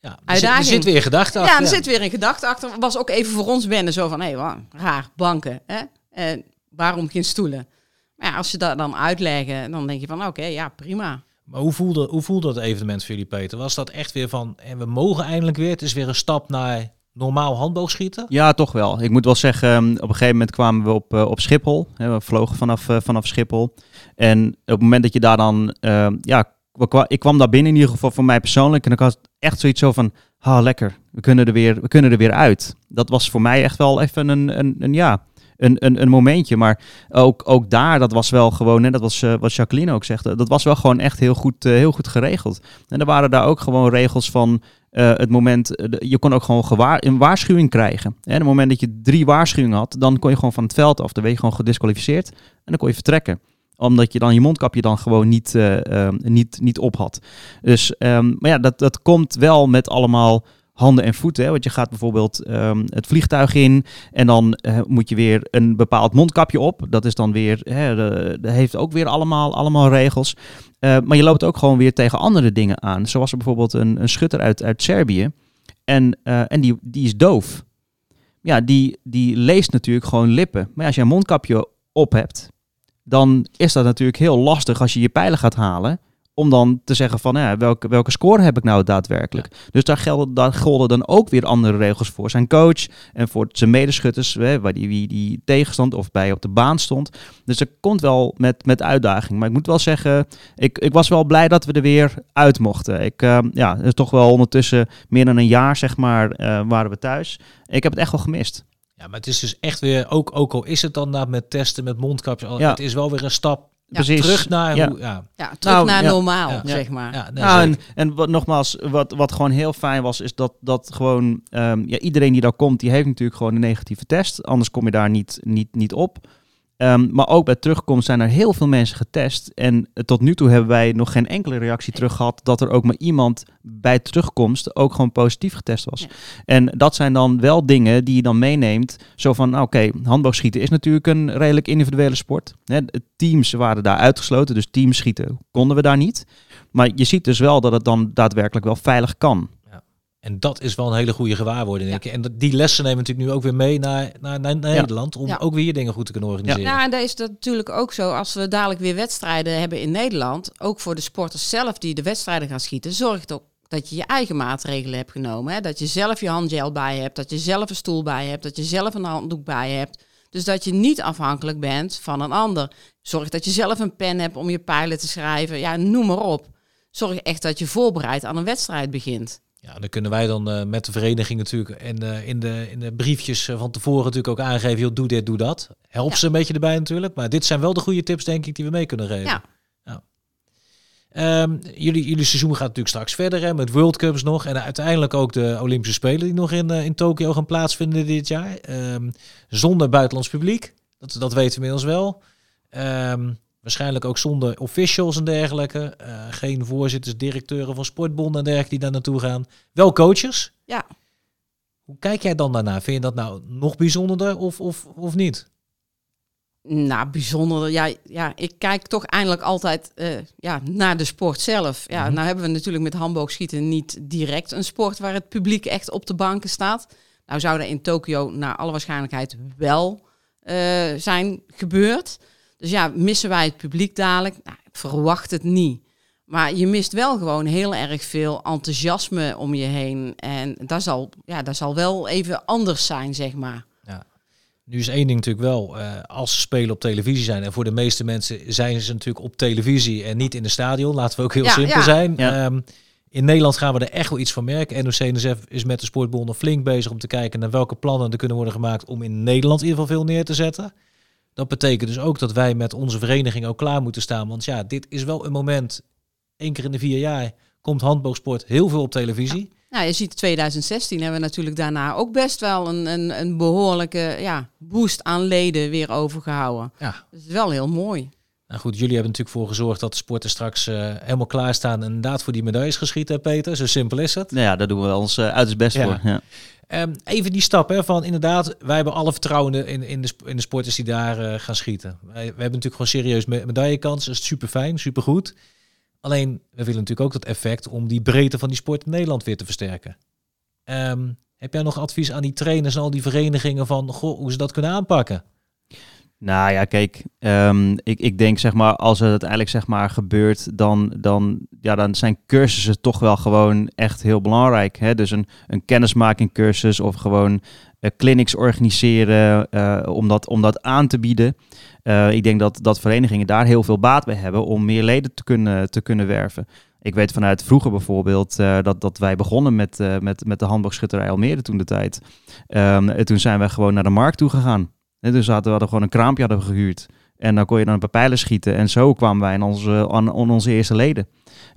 Ja, er, zit, er weer gedachte ja, achter. er zit weer een gedachte achter. Was ook even voor ons wennen. Zo van, hé, hey, raar, banken. Hè? En waarom geen stoelen? Maar ja, als je dat dan uitleggen, dan denk je van, oké, ja, prima. Maar hoe voelde, hoe voelde dat evenement voor jullie, Peter? Was dat echt weer van, en we mogen eindelijk weer, het is weer een stap naar normaal handboogschieten? Ja, toch wel. Ik moet wel zeggen, um, op een gegeven moment kwamen we op, uh, op Schiphol. We vlogen vanaf, uh, vanaf Schiphol. En op het moment dat je daar dan, uh, ja, ik kwam daar binnen in ieder geval voor mij persoonlijk. En ik had echt zoiets zo van, ah, lekker, we kunnen er weer, we kunnen er weer uit. Dat was voor mij echt wel even een, een, een ja, een, een, een momentje. Maar ook, ook daar, dat was wel gewoon, hè, dat was uh, wat Jacqueline ook zegt, dat was wel gewoon echt heel goed, heel goed geregeld. En er waren daar ook gewoon regels van uh, het moment, je kon ook gewoon een waarschuwing krijgen. En het moment dat je drie waarschuwingen had, dan kon je gewoon van het veld af, dan werd je gewoon gedisqualificeerd en dan kon je vertrekken omdat je dan je mondkapje dan gewoon niet, uh, uh, niet, niet op had. Dus, um, maar ja, dat, dat komt wel met allemaal handen en voeten. Hè? Want je gaat bijvoorbeeld um, het vliegtuig in en dan uh, moet je weer een bepaald mondkapje op. Dat is dan weer, hè, de, de heeft ook weer allemaal, allemaal regels. Uh, maar je loopt ook gewoon weer tegen andere dingen aan. Zo was er bijvoorbeeld een, een schutter uit, uit Servië en, uh, en die, die is doof. Ja, die, die leest natuurlijk gewoon lippen. Maar als je een mondkapje op hebt, dan is dat natuurlijk heel lastig als je je pijlen gaat halen. Om dan te zeggen van ja, welke, welke score heb ik nou daadwerkelijk. Ja. Dus daar gelden, daar gelden dan ook weer andere regels voor zijn coach en voor zijn medeschutters, hè, waar die, wie die tegenstand of bij op de baan stond. Dus er komt wel met, met uitdaging. Maar ik moet wel zeggen, ik, ik was wel blij dat we er weer uit mochten. Ik, uh, ja, het is toch wel ondertussen meer dan een jaar, zeg maar, uh, waren we thuis. Ik heb het echt wel gemist. Ja, maar het is dus echt weer, ook, ook al is het dan dat met testen, met mondkapjes, Ja. het is wel weer een stap Precies. terug naar Ja. hoe, ja. Ja, terug Nou, naar ja. normaal, Ja. zeg maar. Ja, nee, Ja, en, en wat, nogmaals, wat, wat gewoon heel fijn was, is dat, dat gewoon ehm, ja, iedereen die daar komt, die heeft natuurlijk gewoon een negatieve test. Anders kom je daar niet, niet, niet op. Ehm, maar ook bij terugkomst zijn er heel veel mensen getest. En tot nu toe hebben wij nog geen enkele reactie terug gehad dat er ook maar iemand bij terugkomst ook gewoon positief getest was. Ja. En dat zijn dan wel dingen die je dan meeneemt. Zo van, nou, oké, handboogschieten is natuurlijk een redelijk individuele sport. Teams waren daar uitgesloten, dus teamschieten konden we daar niet. Maar je ziet dus wel dat het dan daadwerkelijk wel veilig kan. En dat is wel een hele goede gewaarwording, denk ik. En dat- die lessen nemen we natuurlijk nu ook weer mee naar, naar, naar Nederland. Om Ja. ook weer hier dingen goed te kunnen organiseren. Ja, en daar is dat natuurlijk ook zo. Als we dadelijk weer wedstrijden hebben in Nederland, ook voor de sporters zelf die de wedstrijden gaan schieten, zorg ook dat je je eigen maatregelen hebt genomen. Hè? Dat je zelf je handgel bij hebt, dat je zelf een stoel bij hebt, dat je zelf een handdoek bij hebt. Dus dat je niet afhankelijk bent van een ander. Zorg dat je zelf een pen hebt om je pijlen te schrijven. Ja, noem maar op. Zorg echt dat je voorbereid aan een wedstrijd begint. Ja, dan kunnen wij dan eh, met de vereniging natuurlijk en eh, in, de, in de briefjes eh, van tevoren natuurlijk ook aangeven, joh, doe dit, doe dat. Help Ja. ze een beetje erbij natuurlijk. Maar dit zijn wel de goede tips, denk ik, die we mee kunnen geven. Ja. Ehm, jullie, jullie seizoen gaat natuurlijk straks verder hè, met World Cups nog. En uiteindelijk ook de Olympische Spelen die nog in, in Tokio gaan plaatsvinden dit jaar. Ehm, zonder buitenlands publiek. Dat, dat weten we inmiddels wel. Ehm, waarschijnlijk ook zonder officials en dergelijke. Eh, geen voorzitters, directeuren van sportbonden en dergelijke die daar naartoe gaan. Wel coaches. Ja. Hoe kijk jij dan daarna? Vind je dat nou nog bijzonderder of, of, of niet? Nou, bijzonder. Ja, ja, ik kijk toch eindelijk altijd eh, ja, naar de sport zelf. Ja, Mhm. nou hebben we natuurlijk met handboogschieten niet direct een sport waar het publiek echt op de banken staat. Nou zou er in Tokio naar alle waarschijnlijkheid wel eh, zijn gebeurd. Dus ja, missen wij het publiek dadelijk? Nou, ik verwacht het niet. Maar je mist wel gewoon heel erg veel enthousiasme om je heen. En dat zal, ja, dat zal wel even anders zijn, zeg maar. Nu is één ding natuurlijk wel, eh, als ze spelen op televisie zijn, en voor de meeste mensen zijn ze natuurlijk op televisie en niet in de stadion, laten we ook heel Ja, simpel ja. zijn. Ja. Ehm, in Nederland gaan we er echt wel iets van merken. NOC-NSF is met de sportbonden flink bezig om te kijken naar welke plannen er kunnen worden gemaakt om in Nederland in ieder geval veel neer te zetten. Dat betekent dus ook dat wij met onze vereniging ook klaar moeten staan. Want ja, dit is wel een moment, één keer in de vier jaar komt handboogsport heel veel op televisie. Nou, je ziet 2016 hebben we natuurlijk daarna ook best wel een, een, een behoorlijke ja, boost aan leden weer overgehouden. Ja. Dat is wel heel mooi. Nou goed, jullie hebben natuurlijk voor gezorgd dat de sporten straks eh, helemaal klaarstaan en inderdaad voor die medailles geschieten, hè, Peter. Zo simpel is het. Nou ja, daar doen we ons uiterst best Ja. voor. Ja. Ehm, even die stap hè, van inderdaad, wij hebben alle vertrouwen in, in, de, in de sporters die daar eh, gaan schieten. Wij, we hebben natuurlijk gewoon serieus me medaillekans, dat is super fijn, super goed. Alleen, we willen natuurlijk ook dat effect om die breedte van die sport in Nederland weer te versterken. Ehm, heb jij nog advies aan die trainers en al die verenigingen van goh, hoe ze dat kunnen aanpakken? Nou ja, kijk, ehm, ik, ik denk zeg maar, als het uiteindelijk zeg maar gebeurt, dan, dan, ja, dan zijn cursussen toch wel gewoon echt heel belangrijk. Hè? Dus een, een kennismakingcursus of gewoon eh, clinics organiseren eh, om, dat, om dat aan te bieden. Eh, ik denk dat, dat verenigingen daar heel veel baat bij hebben om meer leden te kunnen, te kunnen werven. Ik weet vanuit vroeger bijvoorbeeld dat, dat wij begonnen met, eh, met, met de handboogschutterij Almere toen de tijd. Ehm, en toen zijn wij gewoon naar de markt toe gegaan. Dus we hadden gewoon een kraampje hadden gehuurd. En dan kon je dan een paar pijlen schieten. En zo kwamen wij aan onze, aan, aan onze eerste leden.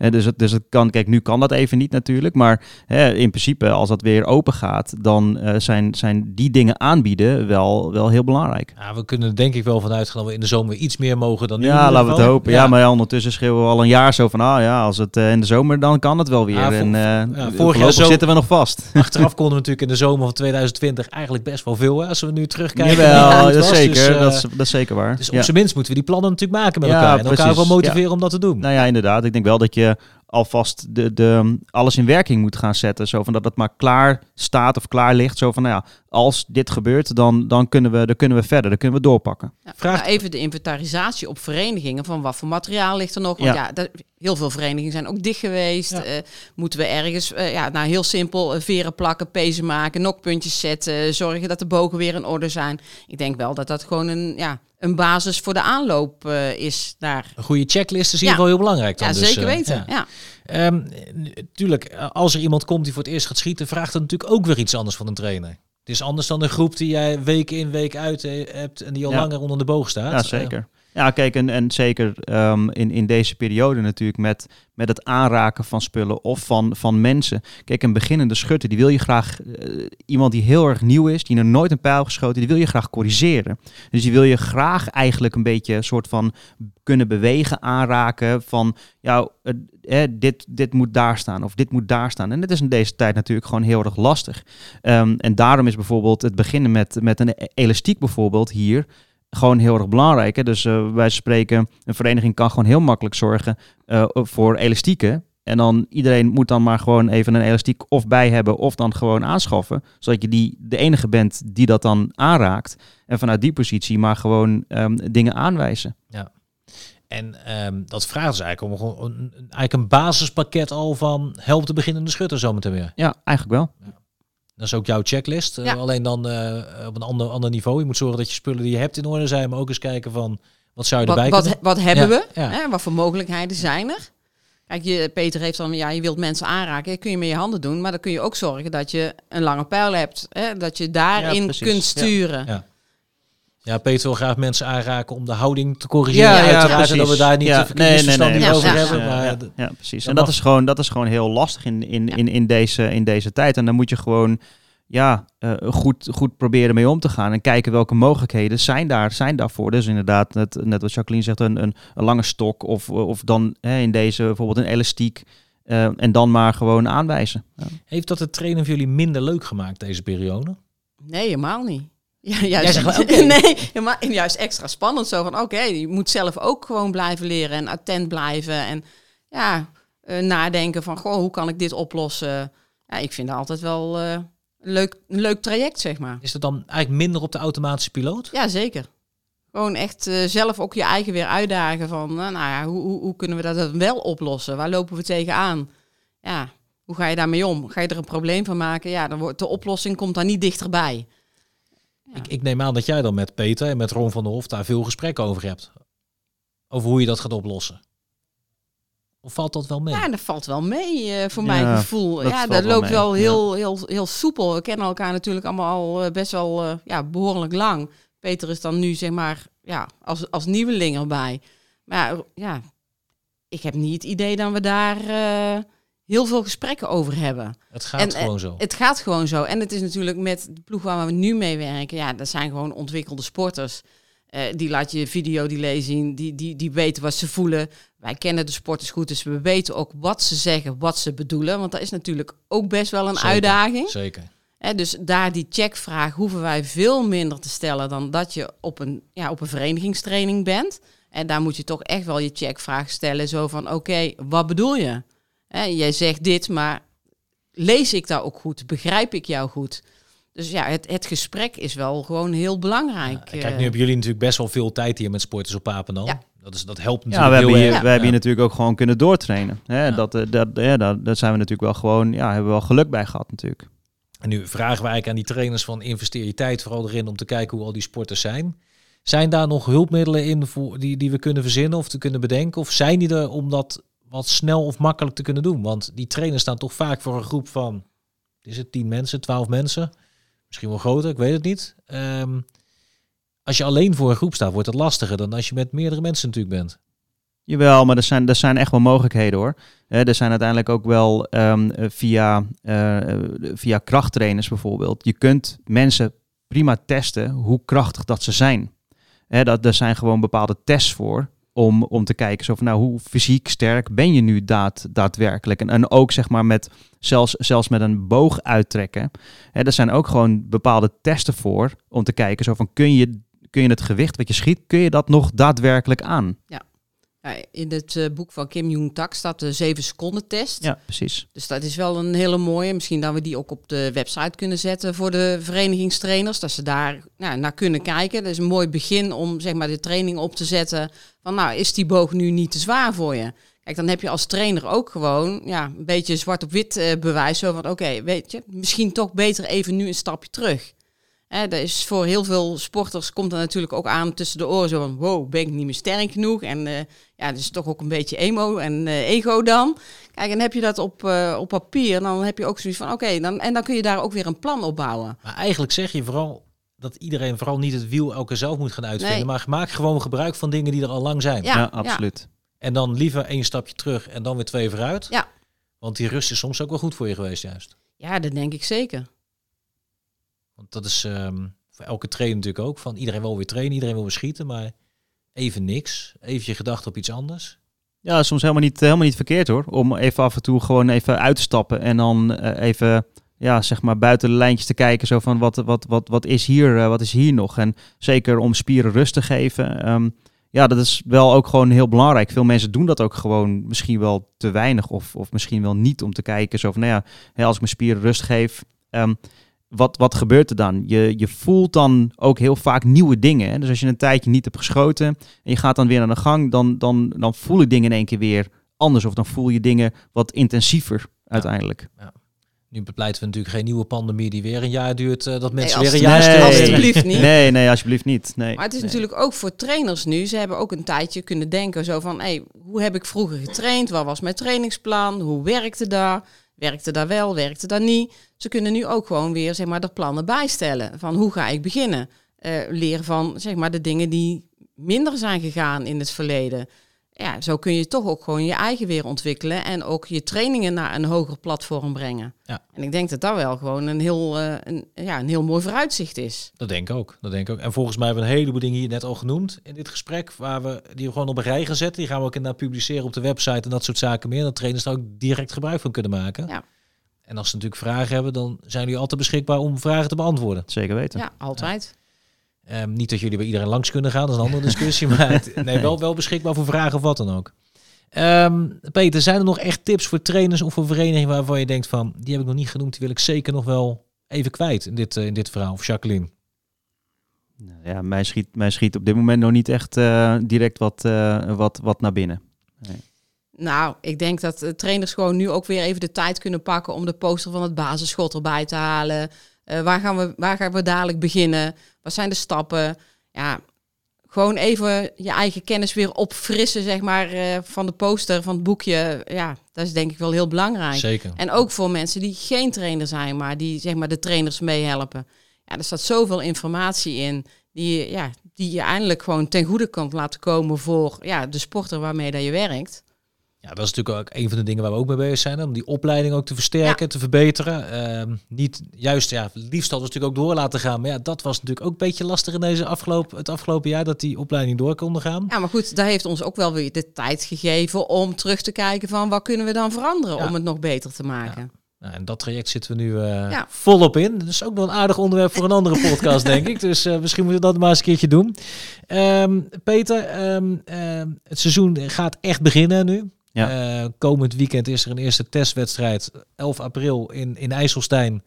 Dus, het, dus het kan, kijk, nu kan dat even niet natuurlijk. Maar hè, in principe, als dat weer open gaat, dan eh, zijn, zijn die dingen aanbieden wel, wel heel belangrijk. Ja, we kunnen er denk ik wel vanuit gaan dat we in de zomer iets meer mogen dan nu. Ja, laten we het hopen. Ja, maar ja, ondertussen schreeuwen we al een jaar zo van, ah ja, als het eh, in de zomer, dan kan het wel weer. Ja, en eh ja, vorig jaar zo- zitten we nog vast. *laughs* Achteraf konden we natuurlijk in de zomer van 2020 eigenlijk best wel veel. Hè, als we nu terugkijken. Jawel, *laughs* dat is was. zeker. Dus, dat, is, dat is zeker waar. dus op zijn minst moeten we die plannen natuurlijk maken met elkaar. En elkaar wel motiveren om dat te doen. Nou ja, inderdaad. Ik denk wel dat je der alvast de, de, alles in werking moet gaan zetten. Zo van dat het maar klaar staat of klaar ligt. Zo van, nou ja, als dit gebeurt, dan, dan, kunnen, we, dan kunnen we verder. Dan kunnen we doorpakken. Ja, Vraag- nou, even de inventarisatie op verenigingen van wat voor materiaal ligt er nog. Want Ja. ja, dat- heel veel verenigingen zijn ook dicht geweest. Ja. Eh, moeten we ergens, eh, ja, nou heel simpel, eh, veren plakken, pezen maken, nokpuntjes zetten, zorgen dat de bogen weer in orde zijn. Ik denk wel dat dat gewoon een, ja, een basis voor de aanloop eh, is daar. Een goede checklist is in Ja. ieder geval heel belangrijk. Dan. Ja, Dus, zeker weten. ja. Ehm, tuurlijk, als er iemand komt die voor het eerst gaat schieten, vraagt dat natuurlijk ook weer iets anders van een trainer. Het is anders dan een groep die jij week in, week uit eh, hebt en die al Ja. langer onder de boog staat. Ja, zeker. Ja, kijk, en, zeker ehm, in, in deze periode natuurlijk met, met het aanraken van spullen of van, van mensen. Kijk, een beginnende schutter, die wil je graag, eh, iemand die heel erg nieuw is, die nog nooit een pijl geschoten, die wil je graag corrigeren. Dus die wil je graag eigenlijk een beetje een soort van kunnen bewegen, aanraken van, ja, dit, dit moet daar staan of dit moet daar staan. En dat is in deze tijd natuurlijk gewoon heel erg lastig. Ehm, en daarom is bijvoorbeeld het beginnen met, met een elastiek bijvoorbeeld hier gewoon heel erg belangrijk. Hè? Dus eh, wij spreken, een vereniging kan gewoon heel makkelijk zorgen eh, voor elastieken. En dan iedereen moet dan maar gewoon even een elastiek of bij hebben of dan gewoon aanschaffen. Zodat je die, de enige bent die dat dan aanraakt. En vanuit die positie maar gewoon ehm, dingen aanwijzen. En ehm, dat vraagt dus eigenlijk om gewoon een, een- eigenlijk een basispakket al van help de beginnende schutter zometeen weer. Ja, eigenlijk wel. Dat is ook jouw checklist. eh, alleen dan eh, op een ander, ander niveau. Je moet zorgen dat je spullen die je hebt in orde zijn, maar ook eens kijken van wat zou je Wat, erbij wat, kunnen. wat hebben Ja, we? ja. Hè, wat voor mogelijkheden zijn er? Kijk, je, Peter heeft dan, ja, je wilt mensen aanraken, dat kun je met je handen doen, maar dan kun je ook zorgen dat je een lange pijl hebt, hè, dat je daarin kunt sturen. Ja. Peter wil graag mensen aanraken om de houding te corrigeren. Ja, ja, precies. en dat we daar niet Ja, te verkeerd misverstand nee. over Ja, hebben. Ja, maar ja, ja, precies. En dat mag. is, gewoon, dat is gewoon heel lastig in, in, in, in, deze, in deze tijd. En dan moet je gewoon ja, eh, goed, goed proberen mee om te gaan. En kijken welke mogelijkheden zijn, daar, zijn daarvoor. Dus inderdaad, net, net wat Jacqueline zegt, een, een, een lange stok. Of, of dan hè, in deze bijvoorbeeld een elastiek. eh, en dan maar gewoon aanwijzen. Ja. Heeft dat het trainen voor jullie minder leuk gemaakt deze periode? Nee, helemaal niet. Ja, juist, zegt *laughs* oké. nee, helemaal, juist extra spannend. Zo van, oké, je moet zelf ook gewoon blijven leren en attent blijven. En ja, eh, nadenken van, goh, hoe kan ik dit oplossen? Ja, ik vind dat altijd wel eh, een, leuk, een leuk traject, zeg maar. Is het dan eigenlijk minder op de automatische piloot? Ja, zeker. Gewoon echt eh, zelf ook je eigen weer uitdagen van, nou ja, hoe, hoe, hoe kunnen we dat dan wel oplossen? Waar lopen we tegenaan? Ja, hoe ga je daarmee om? Ga je er een probleem van maken? Ja, dan wordt de oplossing komt daar niet dichterbij. Ja. Ik, ik neem aan dat jij dan met Peter en met Ron van der Hof daar veel gesprekken over hebt. Over hoe je dat gaat oplossen. Of valt dat wel mee? Ja, dat valt wel mee eh, voor Ja, mijn gevoel. dat ja, valt dat wel loopt mee, wel ja. heel, heel, heel soepel. We kennen elkaar natuurlijk allemaal al eh, best wel eh, ja, behoorlijk lang. Peter is dan nu zeg maar ja, als, als nieuweling erbij. Maar ja, ja, ik heb niet het idee dat we daar eh, heel veel gesprekken over hebben. het gaat en, eh, gewoon zo. Het gaat gewoon zo. En het is natuurlijk met de ploeg waar we nu mee werken. Ja, dat zijn gewoon ontwikkelde sporters. Eh, die laat je video delay zien. Die, die, die weten wat ze voelen. Wij kennen de sporters goed. Dus we weten ook wat ze zeggen, wat ze bedoelen. Want dat is natuurlijk ook best wel een Zeker. uitdaging. Zeker. Dus daar die checkvraag hoeven wij veel minder te stellen dan dat je op een, ja, op een verenigingstraining bent. En daar moet je toch echt wel je checkvraag stellen. Zo van, oké, wat bedoel je? Hè, jij zegt dit, maar lees ik dat ook goed? Begrijp ik jou goed? Dus ja, het, het gesprek is wel gewoon heel belangrijk. Ja, kijk, eh. nu hebben jullie natuurlijk best wel veel tijd hier met sporters op Papendal. Ja. Dat, is, dat helpt Ja, natuurlijk we hebben, heel hier, erg. we hebben hier Ja. natuurlijk ook gewoon kunnen doortrainen. Hè? Ja. Dat, eh, dat, ja, dat, daar zijn we natuurlijk wel gewoon, ja, hebben we wel geluk bij gehad natuurlijk. En nu vragen we eigenlijk aan die trainers van investeer je tijd vooral erin om te kijken hoe al die sporters zijn. Zijn daar nog hulpmiddelen in voor, die, die we kunnen verzinnen of te kunnen bedenken? Of zijn die er om dat wat snel of makkelijk te kunnen doen? Want die trainers staan toch vaak voor een groep van, is het 10 mensen, 12 mensen? Misschien wel groter, ik weet het niet. Ehm, als je alleen voor een groep staat, wordt het lastiger dan als je met meerdere mensen natuurlijk bent. Jawel, maar er zijn, er zijn echt wel mogelijkheden hoor. Hè, er zijn uiteindelijk ook wel ehm, eh, via, eh, eh, via krachttrainers bijvoorbeeld. Je kunt mensen prima testen hoe krachtig dat ze zijn. Dat, er zijn gewoon bepaalde tests voor om, om te kijken zo van, nou, hoe fysiek sterk ben je nu daad, daadwerkelijk. En, en ook zeg maar met, zelfs, zelfs met een boog uittrekken. Hè, er zijn ook gewoon bepaalde testen voor om te kijken zo van, kun je, kun je het gewicht wat je schiet, kun je dat nog daadwerkelijk aan? Ja, in het eh, boek van Kim Jong Tak staat de 7 seconden test. Ja, precies. Dus dat is wel een hele mooie. Misschien dat we die ook op de website kunnen zetten voor de verenigingstrainers. Dat ze daar nou, naar kunnen kijken. Dat is een mooi begin om zeg maar, de training op te zetten. Van nou, is die boog nu niet te zwaar voor je? Kijk, dan heb je als trainer ook gewoon ja, een beetje zwart op wit eh, bewijs. Zo van oké, weet je, misschien toch beter even nu een stapje terug. Hè, dat is voor heel veel sporters komt er natuurlijk ook aan tussen de oren zo van wow, ben ik niet meer sterk genoeg? En eh, ja, dus toch ook een beetje emo en eh, ego dan. Kijk, en dan heb je dat op, eh, op papier, dan heb je ook zoiets van oké, dan, en dan kun je daar ook weer een plan op bouwen. Maar eigenlijk zeg je vooral dat iedereen vooral niet het wiel elke zelf moet gaan uitvinden. Nee. Maar maak gewoon gebruik van dingen die er al lang zijn. Ja, Ja, absoluut. En dan liever één stapje terug en dan weer twee vooruit. Ja. Want die rust is soms ook wel goed voor je geweest juist. Ja, dat denk ik zeker. Want dat is ehm, voor elke trainer natuurlijk ook. Van iedereen wil weer trainen, iedereen wil weer schieten. Maar even niks. Even je gedachten op iets anders. Ja, soms helemaal niet, helemaal niet verkeerd hoor. Om even af en toe gewoon even uit te stappen en dan eh, even, ja, zeg maar buiten de lijntjes te kijken. Zo van wat, wat, wat, wat, is, hier, eh, wat is hier nog? En zeker om spieren rust te geven. ehm, ja, dat is wel ook gewoon heel belangrijk. Veel mensen doen dat ook gewoon misschien wel te weinig of, of misschien wel niet om te kijken. Zo van, nou ja, als ik mijn spieren rust geef, ehm, wat, wat gebeurt er dan? Je, je voelt dan ook heel vaak nieuwe dingen. Hè? Dus als je een tijdje niet hebt geschoten en je gaat dan weer aan de gang, dan, dan, dan voel je dingen in één keer weer anders. Of dan voel je dingen wat intensiever uiteindelijk. Nu bepleiten we natuurlijk geen nieuwe pandemie die weer een jaar duurt. eh, dat mensen als- weer een jaar nee. Alsjeblieft niet. Nee, nee, alsjeblieft niet. Nee. Maar het is Nee. natuurlijk ook voor trainers nu. Ze hebben ook een tijdje kunnen denken zo van... Hey, hoe heb ik vroeger getraind? Wat was mijn trainingsplan? Hoe werkte dat? Werkte dat wel? Werkte dat niet? Ze kunnen nu ook gewoon weer zeg maar, de plannen bijstellen. Van hoe ga ik beginnen? Eh, leren van zeg maar, de dingen die minder zijn gegaan in het verleden. Ja, zo kun je toch ook gewoon je eigen weer ontwikkelen. En ook je trainingen naar een hoger platform brengen. Ja. En ik denk dat dat wel gewoon een heel, eh, een, ja, een heel mooi vooruitzicht is. Dat denk ik ook. Dat denk ik ook. En volgens mij hebben we een heleboel dingen hier net al genoemd in dit gesprek. Waar we die we gewoon op een rij gaan zetten. Die gaan we ook inderdaad publiceren op de website en dat soort zaken meer. Dat trainers daar ook direct gebruik van kunnen maken. Ja. En als ze natuurlijk vragen hebben, dan zijn jullie altijd beschikbaar om vragen te beantwoorden. Zeker weten. Ja, altijd. Ehm, niet dat jullie bij iedereen langs kunnen gaan, dat is een andere discussie. *laughs* maar het- nee, wel, wel beschikbaar voor vragen of wat dan ook. Ehm, Peter, zijn er nog echt tips voor trainers of voor verenigingen waarvan je denkt van, die heb ik nog niet genoemd, die wil ik zeker nog wel even kwijt in dit, eh, in dit verhaal? Of Jacqueline? Nou Ja, mij schiet, mij schiet op dit moment nog niet echt eh, direct wat, eh, wat, wat naar binnen. Nou, ik denk dat eh, trainers gewoon nu ook weer even de tijd kunnen pakken om de poster van het basisschot erbij te halen. Eh, waar, gaan we, waar gaan we dadelijk beginnen? Wat zijn de stappen? Ja, gewoon even je eigen kennis weer opfrissen, zeg maar, eh, van de poster, van het boekje. Ja, dat is denk ik wel heel belangrijk. Zeker. En ook voor mensen die geen trainer zijn, maar die zeg maar de trainers meehelpen. Ja, er staat zoveel informatie in die, je- ja, die je eindelijk gewoon ten goede kan laten komen voor ja, de sporter waarmee dat je werkt. Ja, dat is natuurlijk ook een van de dingen waar we ook mee bezig zijn. Om die opleiding ook te versterken, te verbeteren. Ehm, niet juist, ja, liefst hadden we natuurlijk ook door laten gaan. Maar ja, dat was natuurlijk ook een beetje lastig in deze afgelopen, het afgelopen jaar. Dat die opleiding door konden gaan. Ja, maar goed, dat heeft ons ook wel weer de tijd gegeven om terug te kijken van wat kunnen we dan veranderen Ja. om het nog beter te maken. Nou, en dat traject zitten we nu Ja. volop in. Dat is ook nog een aardig onderwerp voor een andere podcast, denk ik. Dus eh, misschien moeten we dat maar eens een keertje doen. Ehm, Peter, ehm, het seizoen gaat echt beginnen nu. Ja. Eh, komend weekend is er een eerste testwedstrijd, 11 april in, in IJsselstein.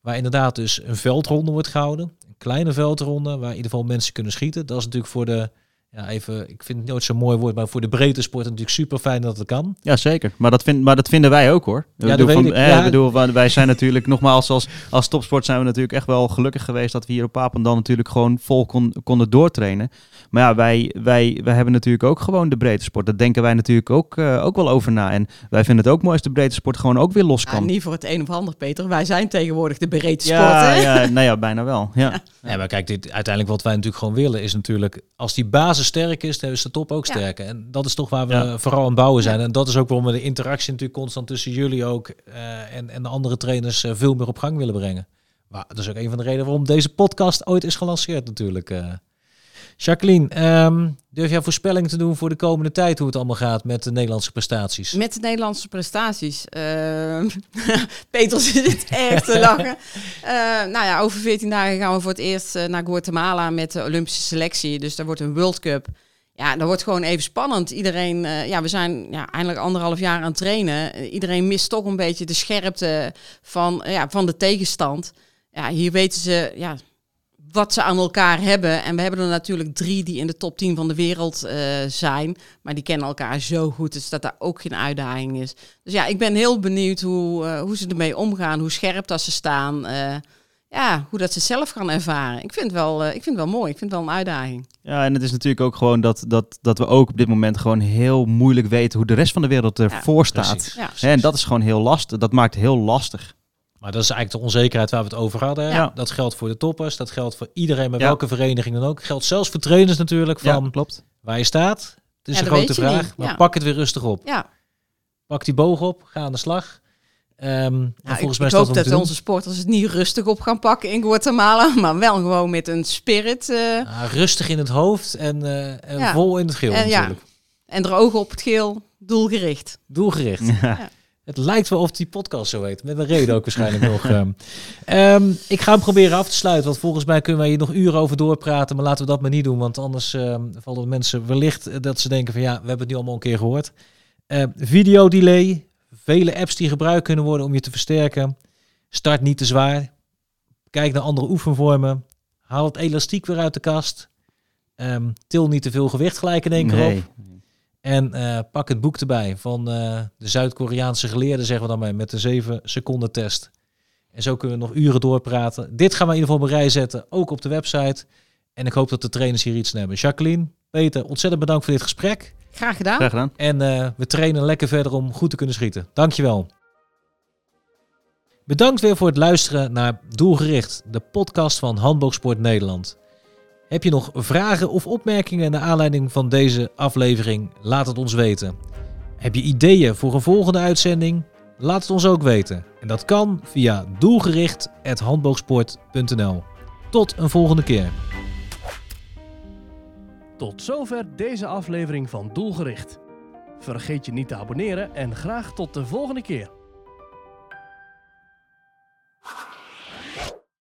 Waar inderdaad dus een veldronde wordt gehouden. Een kleine veldronde waar in ieder geval mensen kunnen schieten. Dat is natuurlijk voor de, ja even, ik vind het nooit zo'n mooi woord, maar voor de breedte sport natuurlijk super fijn dat het kan. Ja, zeker. Maar dat, vind, maar dat vinden wij ook hoor. Dat bedoel, van- eh, Ja. bedoel, wij- wij zijn natuurlijk *laughs* nogmaals als, als topsport zijn we natuurlijk echt wel gelukkig geweest dat we hier op Papendal natuurlijk gewoon vol kon, konden doortrainen. Maar ja, wij, wij, wij hebben natuurlijk ook gewoon de breedte sport. Daar denken wij natuurlijk ook, eh, ook wel over na. En wij vinden het ook mooi als de breedte sport gewoon ook weer los Ja, kan. niet voor het een of ander, Peter. Wij zijn tegenwoordig de breedte sport. ja, hè? ja, nou ja, bijna wel. Ja. *laughs* Ja, maar kijk, dit, uiteindelijk wat wij natuurlijk gewoon willen is natuurlijk... als die basis sterk is, dan is de top ook Ja. sterker. En dat is toch waar we Ja. vooral aan bouwen zijn. En dat is ook waarom we de interactie natuurlijk constant tussen jullie ook... eh, en, en de andere trainers eh, veel meer op gang willen brengen. Maar dat is ook een van de redenen waarom deze podcast ooit is gelanceerd natuurlijk. Jacqueline, ehm, durf jij voorspellingen te doen voor de komende tijd... hoe het allemaal gaat met de Nederlandse prestaties? Met de Nederlandse prestaties. Ehm, *laughs* Peter zit echt te lachen. *laughs* Eh, nou ja, over 14 dagen gaan we voor het eerst eh, naar Guatemala met de Olympische selectie. Dus daar wordt een World Cup. Ja, dat wordt gewoon even spannend. Iedereen, eh, ja, we zijn ja, eindelijk anderhalf jaar aan het trainen. Iedereen mist toch een beetje de scherpte van, ja, van de tegenstand. Ja, hier weten ze ja, wat ze aan elkaar hebben. En we hebben er natuurlijk drie die in de top 10 van de wereld eh, zijn. Maar die kennen elkaar zo goed, dus dat daar ook geen uitdaging is. Dus ja, ik ben heel benieuwd hoe, eh, hoe ze ermee omgaan, hoe scherp dat ze staan. eh, ja, hoe dat ze zelf gaan ervaren. Ik vind het wel, ik vind het wel mooi, ik vind het wel een uitdaging. Ja, en het is natuurlijk ook gewoon dat, dat, dat we ook op dit moment gewoon heel moeilijk weten hoe de rest van de wereld ervoor staat. Ja. En dat is gewoon heel lastig. Dat maakt het heel lastig. Maar dat is eigenlijk de onzekerheid waar we het over hadden. Ja. Dat geldt voor de toppers, dat geldt voor iedereen, met Ja. welke vereniging dan ook. Geldt zelfs voor trainers natuurlijk, van ja, klopt. waar je staat. Het is Ja, een grote vraag, niet. maar Ja. pak het weer rustig op. Ja, Pak die boog op, ga aan de slag. Ehm, en Nou, volgens ik, mij ik is hoop dat dat onze sporters het niet rustig op gaan pakken in Guatemala, *laughs* maar wel gewoon met een spirit eh, rustig in het hoofd en, eh, en Ja. vol in het geel En ja. natuurlijk. en er ogen op het geel, doelgericht. Doelgericht. *laughs* Ja. Het lijkt wel of die podcast zo heet. Met een reden ook waarschijnlijk nog. ehm. Ehm, ik ga hem proberen af te sluiten. Want volgens mij kunnen wij hier nog uren over doorpraten. Maar laten we dat maar niet doen. Want anders ehm, vallen mensen wellicht eh, dat ze denken van ja, we hebben het nu allemaal een keer gehoord. Uh, videodelay. Vele apps die gebruikt kunnen worden om je te versterken. Start niet te zwaar. Kijk naar andere oefenvormen. Haal het elastiek weer uit de kast. Til niet te veel gewicht gelijk in één keer Nee. op. En eh, pak het boek erbij van eh, de Zuid-Koreaanse geleerde, zeggen we dan maar, met de 7 seconden test. En zo kunnen we nog uren doorpraten. Dit gaan we in ieder geval op een rij zetten, ook op de website. En ik hoop dat de trainers hier iets hebben. Jacqueline, Peter, ontzettend bedankt voor dit gesprek. Graag gedaan. Graag gedaan. En eh, we trainen lekker verder om goed te kunnen schieten. Dankjewel. Bedankt weer voor het luisteren naar Doelgericht, de podcast van Handboogsport Nederland. Heb je nog vragen of opmerkingen naar aanleiding van deze aflevering? Laat het ons weten. Heb je ideeën voor een volgende uitzending? Laat het ons ook weten. En dat kan via doelgericht.handboogsport.nl. Tot een volgende keer. Tot zover deze aflevering van Doelgericht. Vergeet je niet te abonneren en graag tot de volgende keer.